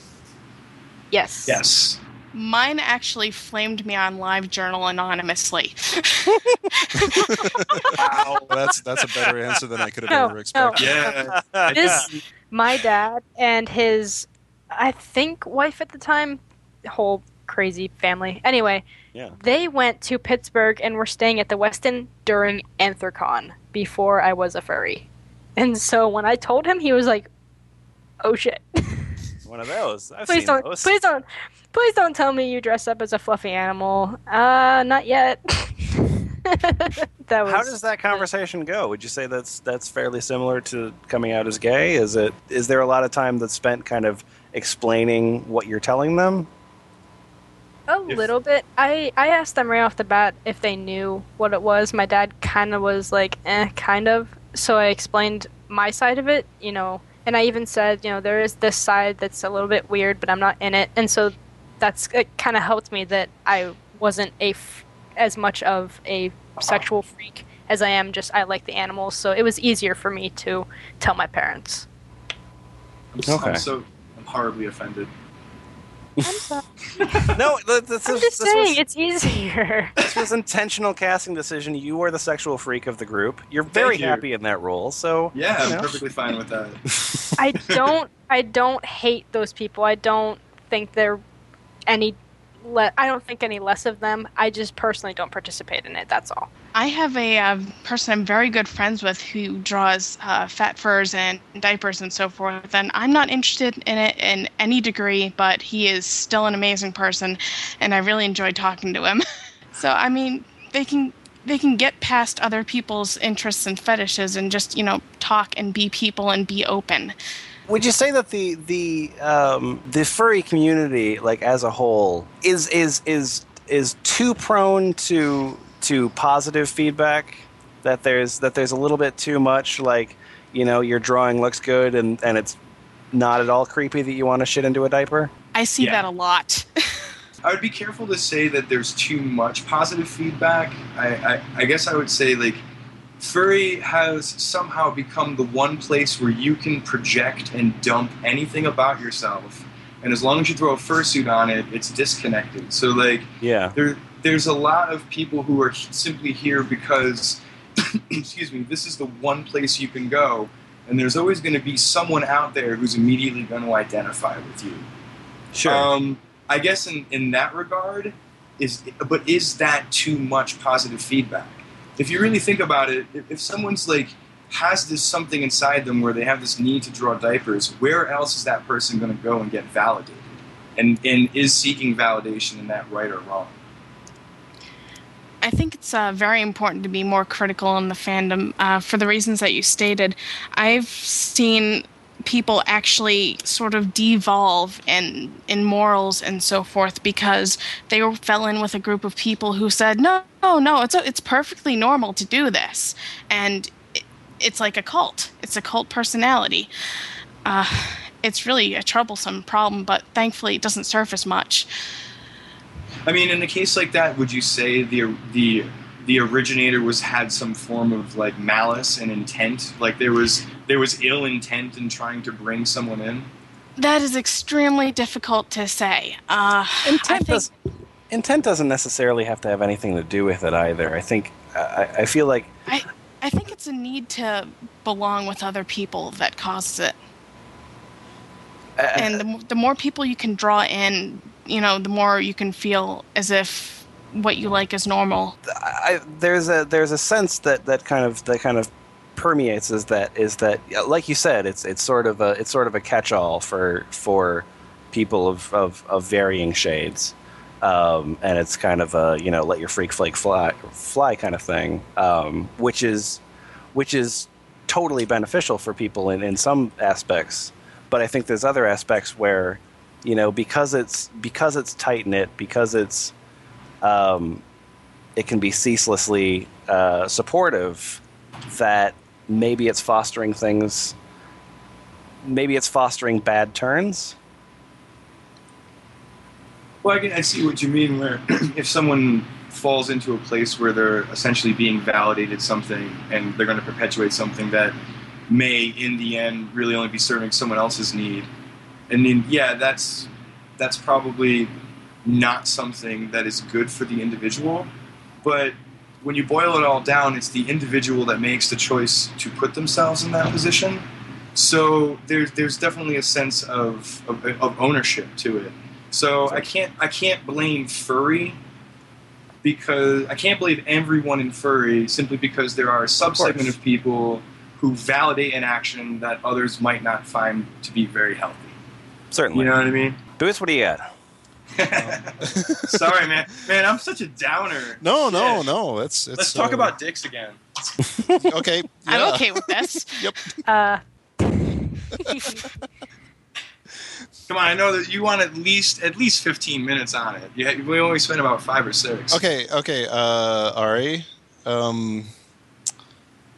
Yes. yes. Mine actually flamed me on LiveJournal anonymously. Wow, that's that's a better answer than I could have No, ever expected. No. Yeah. This, my dad and his, I think, wife at the time, whole crazy family. Anyway, Yeah. they went to Pittsburgh and were staying at the Westin during Anthrocon before I was a furry. And so when I told him, he was like, "Oh shit! One of those. I've please seen don't, those. please don't, please don't tell me you dress up as a fluffy animal. Uh, not yet." that was How does that conversation go? Would you say that's that's fairly similar to coming out as gay? Is it is there a lot of time that's spent kind of explaining what you're telling them? A If- little bit. I I asked them right off the bat if they knew what it was. My dad kind of was like, eh, kind of. So I explained my side of it, you know, and I even said, you know, there is this side that's a little bit weird, but I'm not in it, and so that's it. Kind of helped me that I wasn't a f- as much of a sexual freak as I am. Just I like the animals, so it was easier for me to tell my parents. I'm, Okay. I'm so I'm horribly offended. I'm, sorry. No, th- this, I'm is, just this saying was, it's easier. this was intentional casting decision. You are the sexual freak of the group. You're very you. happy in that role. So Yeah, you I'm know. perfectly fine with that. I don't I don't hate those people. I don't think they're any le- I don't think any less of them. I just personally don't participate in it. That's all. I have a uh, person I'm very good friends with who draws uh, fat furs and diapers and so forth, and I'm not interested in it in any degree, but he is still an amazing person, and I really enjoy talking to him. so I mean, they can they can get past other people's interests and fetishes and just you know talk and be people and be open. Would you say that the the um, the furry community, like as a whole, is is is is too prone to to positive feedback That there's that there's a little bit too much like, you know, your drawing looks good and and it's not at all creepy that you want to shit into a diaper. I see Yeah. that a lot. I would be careful to say that there's too much positive feedback. I, I, I guess I would say like furry has somehow become the one place where you can project and dump anything about yourself, and as long as you throw a fursuit on it, it's disconnected. So like Yeah. there there's a lot of people who are simply here because excuse me this is the one place you can go and there's always going to be someone out there who's immediately going to identify with you Sure. um, i guess in, in that regard is but is that too much positive feedback if you really think about it if, someone's like has this something inside them where they have this need to draw diapers where else is that person going to go and get validated and and is seeking validation in that right or wrong I think it's uh, very important to be more critical in the fandom uh, for the reasons that you stated. I've seen people actually sort of devolve in in morals and so forth because they fell in with a group of people who said no no no it's it's perfectly normal to do this. And it, it's like a cult. It's a cult personality. Uh, it's really a troublesome problem but thankfully it doesn't surface much. I mean, in a case like that, would you say the the the originator was had some form of like malice and intent? Like there was there was ill intent in trying to bring someone in. That is extremely difficult to say. Uh, intent, think does, intent doesn't necessarily have to have anything to do with it either. I think I, I feel like I, I think it's a need to belong with other people that causes it. uh, And the, the more people you can draw in, you know, the more you can feel as if what you like is normal. I, there's a there's a sense that, that kind of that kind of permeates is that is that like you said it's it's sort of a it's sort of a catch-all for for people of, of, of varying shades. Um, and it's kind of a you know let your freak flake fly fly kind of thing um, which is which is totally beneficial for people in, in some aspects. But I think there's other aspects where you know because it's because it's tight knit because it's um, it can be ceaselessly uh, supportive that maybe it's fostering things maybe it's fostering bad turns Well, I, can, I see what you mean. Where if someone falls into a place where they're essentially being validated something, and they're going to perpetuate something that may, in the end, really only be serving someone else's need. And then, yeah, that's that's probably not something that is good for the individual. But when you boil it all down, it's the individual that makes the choice to put themselves in that position. So there's there's definitely a sense of, of, of ownership to it. So I can't I can't blame furry because I can't blame everyone in furry simply because there are a subsegment of people who validate an action that others might not find to be very healthy. certainly You know what I mean? Boots, what do you got Sorry, man. Man, I'm such a downer. No, no, Shit. no. It's, it's Let's talk uh, about dicks again. Okay, I'm okay with this. Yep. Uh, Come on, I know that you want at least at least 15 minutes on it. You, we only spent about five or six. Okay, okay. Uh, Ari, um,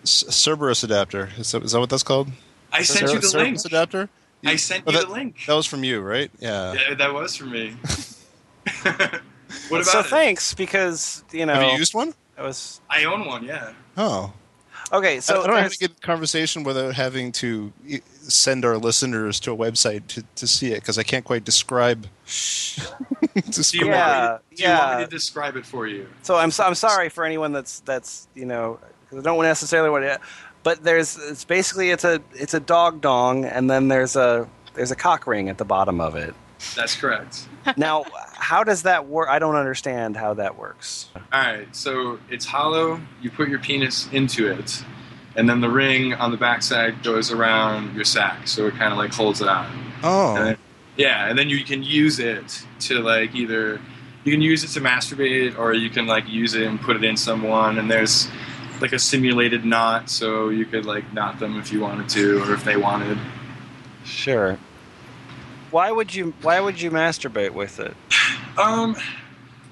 C- Cerberus adapter. Is that, is that what that's called? I sent Cer- you the Cerberus link. adapter. I sent Oh, you that, the link. That was from you, right? Yeah. Yeah, that was from me. what about so it? thanks because you know Have you used one? it was I own one. Yeah. Oh, okay so so I don't have there's- a good conversation without having to send our listeners to a website to, to see it because I can't quite describe. Do you, describe Yeah, want, me, do you want yeah. me to describe it for you? So I'm so, I'm sorry for anyone that's that's you know 'cause I don't wanna necessarily want to, but there's it's basically it's a it's a dog dong and then there's a there's a cock ring at the bottom of it. That's correct. Now, how does that work? I don't understand how that works. All right. So it's hollow. You put your penis into it, and then the ring on the backside goes around your sack, so it kind of like holds it on. Oh, And then, yeah, and then you can use it to like either you can use it to masturbate, or you can like use it and put it in someone. And there's like a simulated knot, so you could like knot them if you wanted to, or if they wanted. Sure. Why would you Why would you masturbate with it? Um,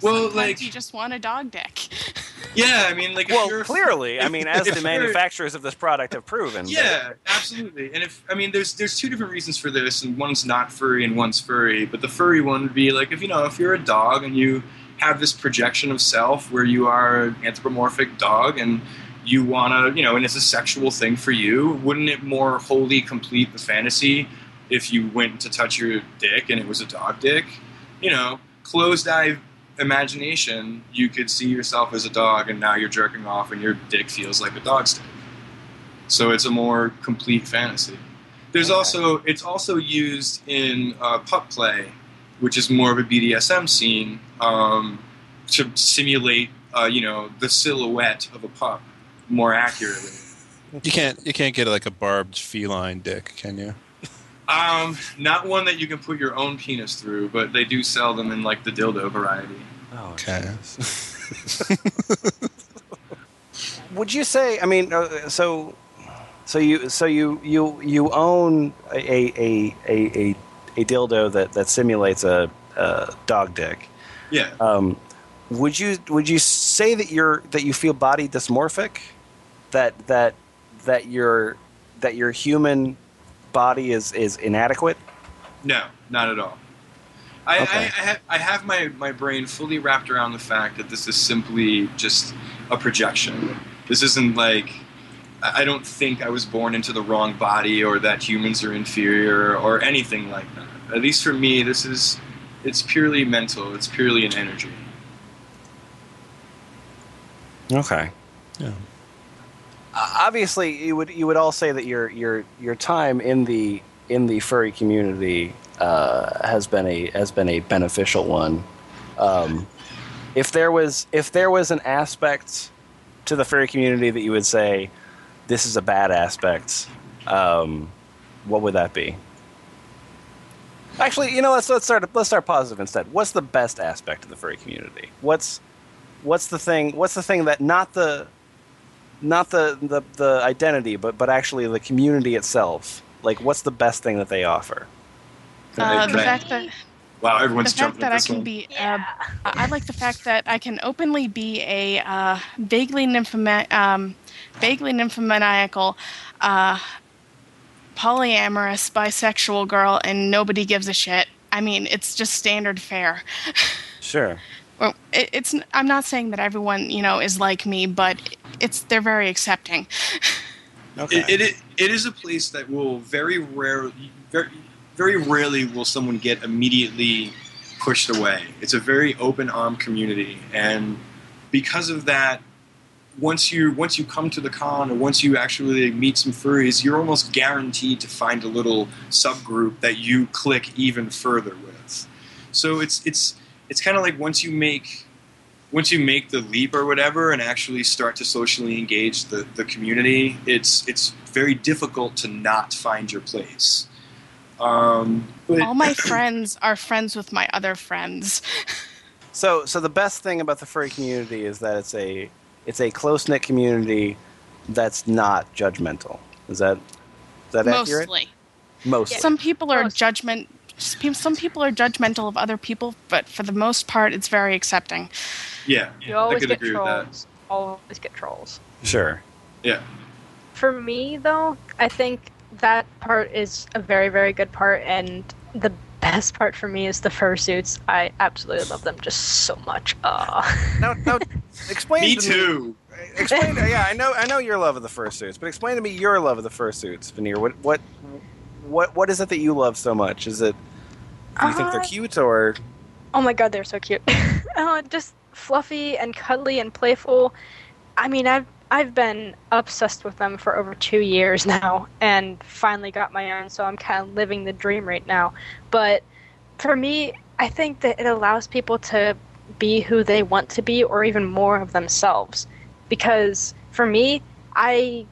well, Sometimes like you just want a dog dick. Yeah, I mean, like Well, you're clearly, I mean, as the manufacturers of this product have proven. but- Yeah, absolutely. And if I mean, there's there's two different reasons for this, and one's not furry and one's furry. But the furry one would be like if you know if you're a dog and you have this projection of self where you are an anthropomorphic dog and you want to you know and it's a sexual thing for you wouldn't it more wholly complete the fantasy if you went to touch your dick and it was a dog dick you know closed eye imagination you could see yourself as a dog and now you're jerking off and your dick feels like a dog's dick so it's a more complete fantasy. There's Okay. also it's also used in uh, pup play, which is more of a BDSM scene um, to simulate uh, you know the silhouette of a pup more accurately. You can't you can't get like a barbed feline dick, can you? Um, not one that you can put your own penis through, but they do sell them in like the dildo variety. Oh, Okay. would you say? I mean, uh, so, so you, so you, you, you own a a a a, a dildo that that simulates a, a dog dick. Yeah. Um, would you would you say that you're that you feel body dysmorphic, that that that your that your human body is is inadequate? No, not at all. I, Okay. I, I, have, I have my, my brain fully wrapped around the fact that this is simply just a projection. This isn't like I I don't think I was born into the wrong body or that humans are inferior or anything like that. At least for me, this is it's purely mental. It's purely an energy. Okay. Yeah. Obviously you would you would all say that your your your time in the in the furry community uh, has been a has been a beneficial one. Um, if there was if there was an aspect to the furry community that you would say this is a bad aspect, um, what would that be? Actually, you know, let's let's start let's start positive instead. What's the best aspect of the furry community? What's what's the thing? What's the thing that not the not the, the, the identity, but but actually the community itself. Like, what's the best thing that they offer? Uh, the Right. fact that Wow, the everyone's fact jumping that at I can one. be uh, I like the fact that I can openly be a uh, vaguely nymphoma- um, vaguely nymphomaniacal, uh, polyamorous, bisexual girl, and nobody gives a shit. I mean, it's just standard fare. Sure. Well, it, it's. I'm not saying that everyone, you know, is like me, but it's they're very accepting. Okay. It, it, it is a place that will very rarely, very, very rarely will someone get immediately pushed away. It's a very open arm community, and because of that, once you once you come to the con or once you actually meet some furries, you're almost guaranteed to find a little subgroup that you click even further with. So it's it's it's kind of like once you make once you make the leap or whatever and actually start to socially engage the, the community, it's it's very difficult to not find your place. Um, but All my friends are friends with my other friends. so, so the best thing about the furry community is that it's a it's a close knit community that's not judgmental. Is that is that accurate? Mostly. Mostly. Some people are Most. judgment. Some people are judgmental of other people, but for the most part, it's very accepting. yeah, You I always could get agree trolls. Always get trolls. Sure. Yeah, For me, though, I think that part is a very, very good part, and the best part for me is the fursuits. I absolutely love them just so much. Uh, Now, now, explain. To me to too. explain. yeah, I know. I know your love of the fursuits, but explain to me your love of the fursuits, Veneer. What what what what is it that you love so much? Is it do you think they're Uh, cute or Oh my god, they're so cute. uh, just fluffy and cuddly and playful. I mean, I've I've been obsessed with them for over two years now, and finally got my own. So I'm kind of living the dream right now. But for me, I think that it allows people to be who they want to be, or even more of themselves. Because for me, I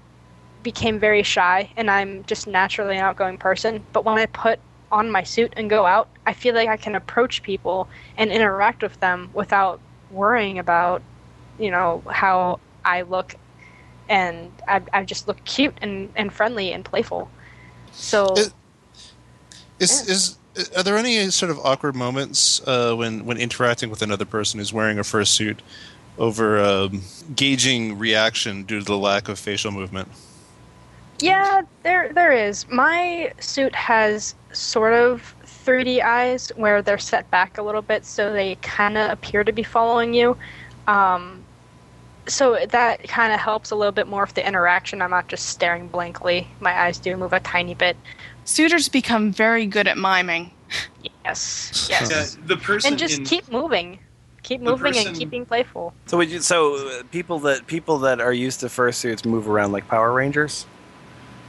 became very shy, and I'm just naturally an outgoing person. But when I put on my suit and go out, I feel like I can approach people and interact with them without worrying about, you know, how I look. And I, I just look cute and, and friendly and playful. So, It- Is is are there any sort of awkward moments uh, when when interacting with another person who's wearing a fursuit, over um, gauging reaction due to the lack of facial movement. Yeah, there there is. My suit has sort of 3D eyes where they're set back a little bit, so they kind of appear to be following you. Um, so that kind of helps a little bit more with the interaction. I'm not just staring blankly. My eyes do move a tiny bit. Suitors become very good at miming. Yes, yes. Yeah, the person and just in, keep moving, keep moving, person- and keep being playful. So would you, so uh, people that people that are used to fursuits move around like Power Rangers?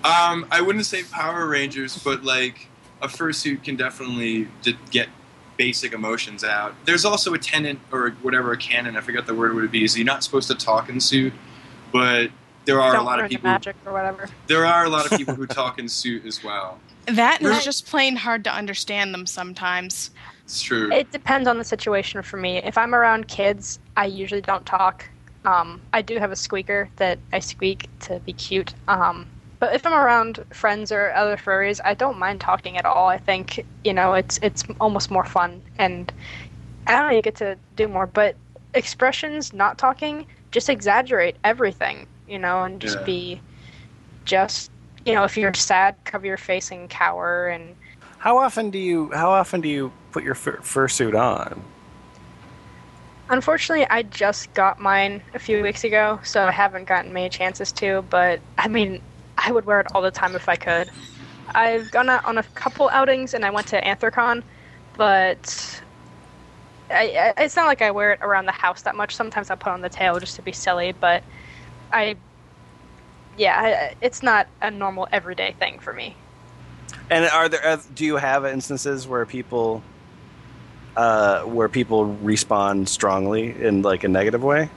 Um, I wouldn't say Power Rangers, but like a fursuit can definitely d- get basic emotions out. There's also a tenant or whatever a canon. I forget the word would be. Is you're not supposed to talk in suit, but there are Don't a lot learn of the people. magic or whatever. There are a lot of people who talk in suit as well. That and Right. it's just plain hard to understand them sometimes. It's true. It depends on the situation for me. If I'm around kids, I usually don't talk. Um, I do have a squeaker that I squeak to be cute. Um, but if I'm around friends or other furries, I don't mind talking at all. I think you know it's it's almost more fun, and I don't know you get to do more. But expressions, not talking, just exaggerate everything, you know, and just Yeah. be just you know if you're sad, cover your face and cower and How often do you how often do you put your fur, fursuit on? Unfortunately, I just got mine a few weeks ago, so I haven't gotten many chances to. But I mean, I would wear it all the time if I could. I've gone out on a couple outings, and I went to Anthrocon, but I, I, it's not like I wear it around the house that much. Sometimes I put on the tail just to be silly, but I, yeah, I, it's not a normal everyday thing for me. And are there uh, do you have instances where people uh, where people respond strongly in like a negative way?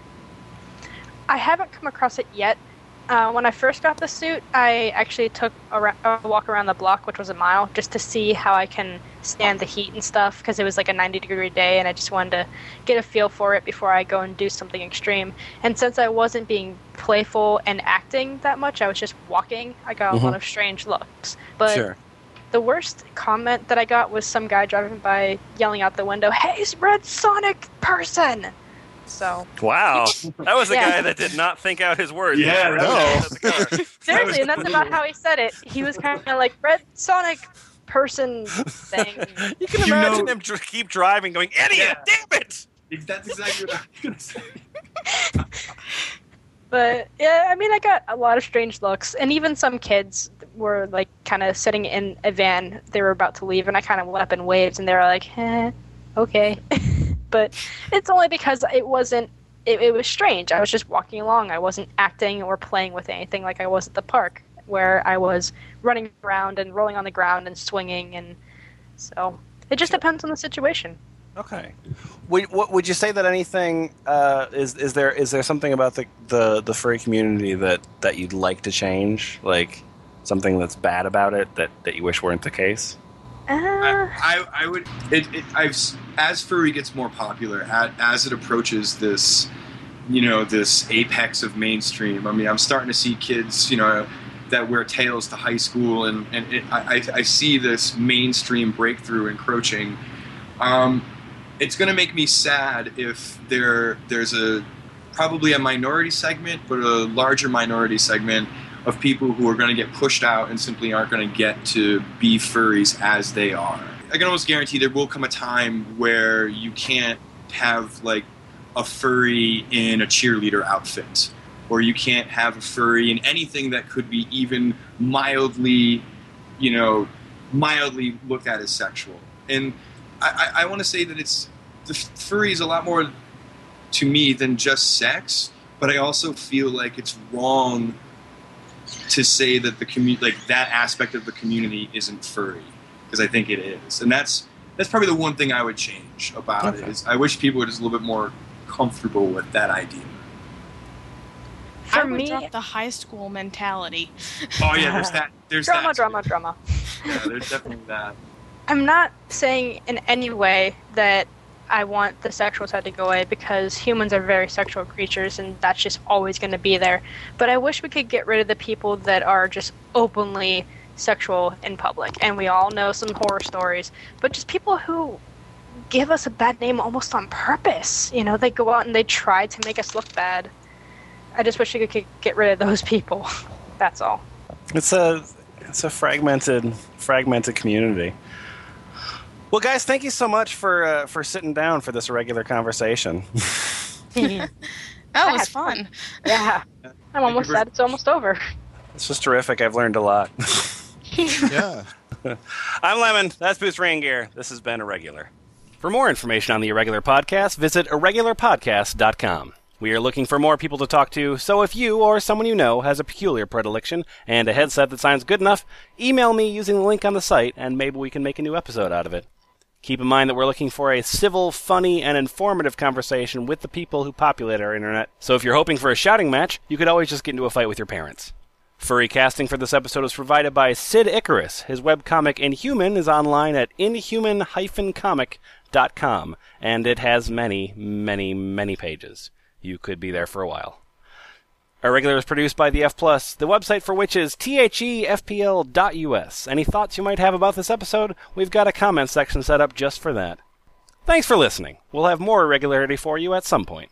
I haven't come across it yet. Uh, when I first got the suit, I actually took a, ra- a walk around the block, which was a mile, just to see how I can stand the heat and stuff, because it was like a 90 degree day, and I just wanted to get a feel for it before I go and do something extreme. And since I wasn't being playful and acting that much, I was just walking, I got a lot Mhm. of strange looks. But sure. the worst comment that I got was some guy driving by yelling out the window, Hey, Red Sonic person! So. Wow, that was a Yeah. guy that did not think out his words. Yeah, no. got out of the car. Seriously, and that's about how he said it. He was kind of like red Sonic person thing. You can You imagine know- him dr- keep driving, going, "Idiot! Yeah. Damn it!" That's exactly what I was gonna say. But yeah, I mean, I got a lot of strange looks, and even some kids were like kind of sitting in a van. They were about to leave, and I kind of went up and waved, and they were like, eh, "Okay," but it's only because it wasn't. It, it was strange. I was just walking along. I wasn't acting or playing with anything like I was at the park, where I was running around and rolling on the ground and swinging, and so it just depends on the situation. Okay. Would what, would you say that anything uh, is is there is there something about the, the the furry community that that you'd like to change, like something that's bad about it that that you wish weren't the case? Uh, I, I would. It, it, I've as furry gets more popular, as, as it approaches this, you know, this apex of mainstream. I mean, I'm starting to see kids, you know, that wear tails to high school, and and it, I, I- I see this mainstream breakthrough encroaching. Um, it's going to make me sad if there there's a probably a minority segment, but a larger minority segment of people who are going to get pushed out and simply aren't going to get to be furries as they are. I can almost guarantee there will come a time where you can't have like a furry in a cheerleader outfit, or you can't have a furry in anything that could be even mildly, you know, mildly looked at as sexual. And I, I, I want to say that it's the furry is a lot more to me than just sex, but I also feel like it's wrong to say that the community, like that aspect of the community, isn't furry because I think it is, and that's that's probably the one thing I would change about it. Okay. Is I wish people were just a little bit more comfortable with that idea. for I would me, drop the high school mentality. Oh yeah, there's that. There's drama, that. drama, drama. Yeah, there's definitely that. I'm not saying in any way that I want the sexual side to go away because humans are very sexual creatures and that's just always going to be there. But I wish we could get rid of the people that are just openly sexual in public. And we all know some horror stories, but just people who give us a bad name almost on purpose. You know, they go out and they try to make us look bad. I just wish we could get rid of those people. That's all. It's a it's a fragmented fragmented community. Well, guys, thank you so much for uh, for sitting down for this regular conversation. That was fun. Yeah. I'm almost for- sad it's almost over. this was terrific. I've learned a lot. Yeah. I'm Lemon. That's Boost Rain Gear. This has been Irregular. For more information on the Irregular Podcast, visit irregularpodcast.com. We are looking for more people to talk to, so if you or someone you know has a peculiar predilection and a headset that sounds good enough, email me using the link on the site and maybe we can make a new episode out of it. Keep in mind that we're looking for a civil, funny, and informative conversation with the people who populate our internet. So if you're hoping for a shouting match, you could always just get into a fight with your parents. Furry casting for this episode was provided by Sid Icarus. His webcomic Inhuman is online at inhuman-comic.com, and it has many, many, many pages. You could be there for a while. Irregular is produced by the F Plus, the website for which is thefpl.us. Any thoughts you might have about this episode? We've got a comment section set up just for that. Thanks for listening. We'll have more irregularity for you at some point.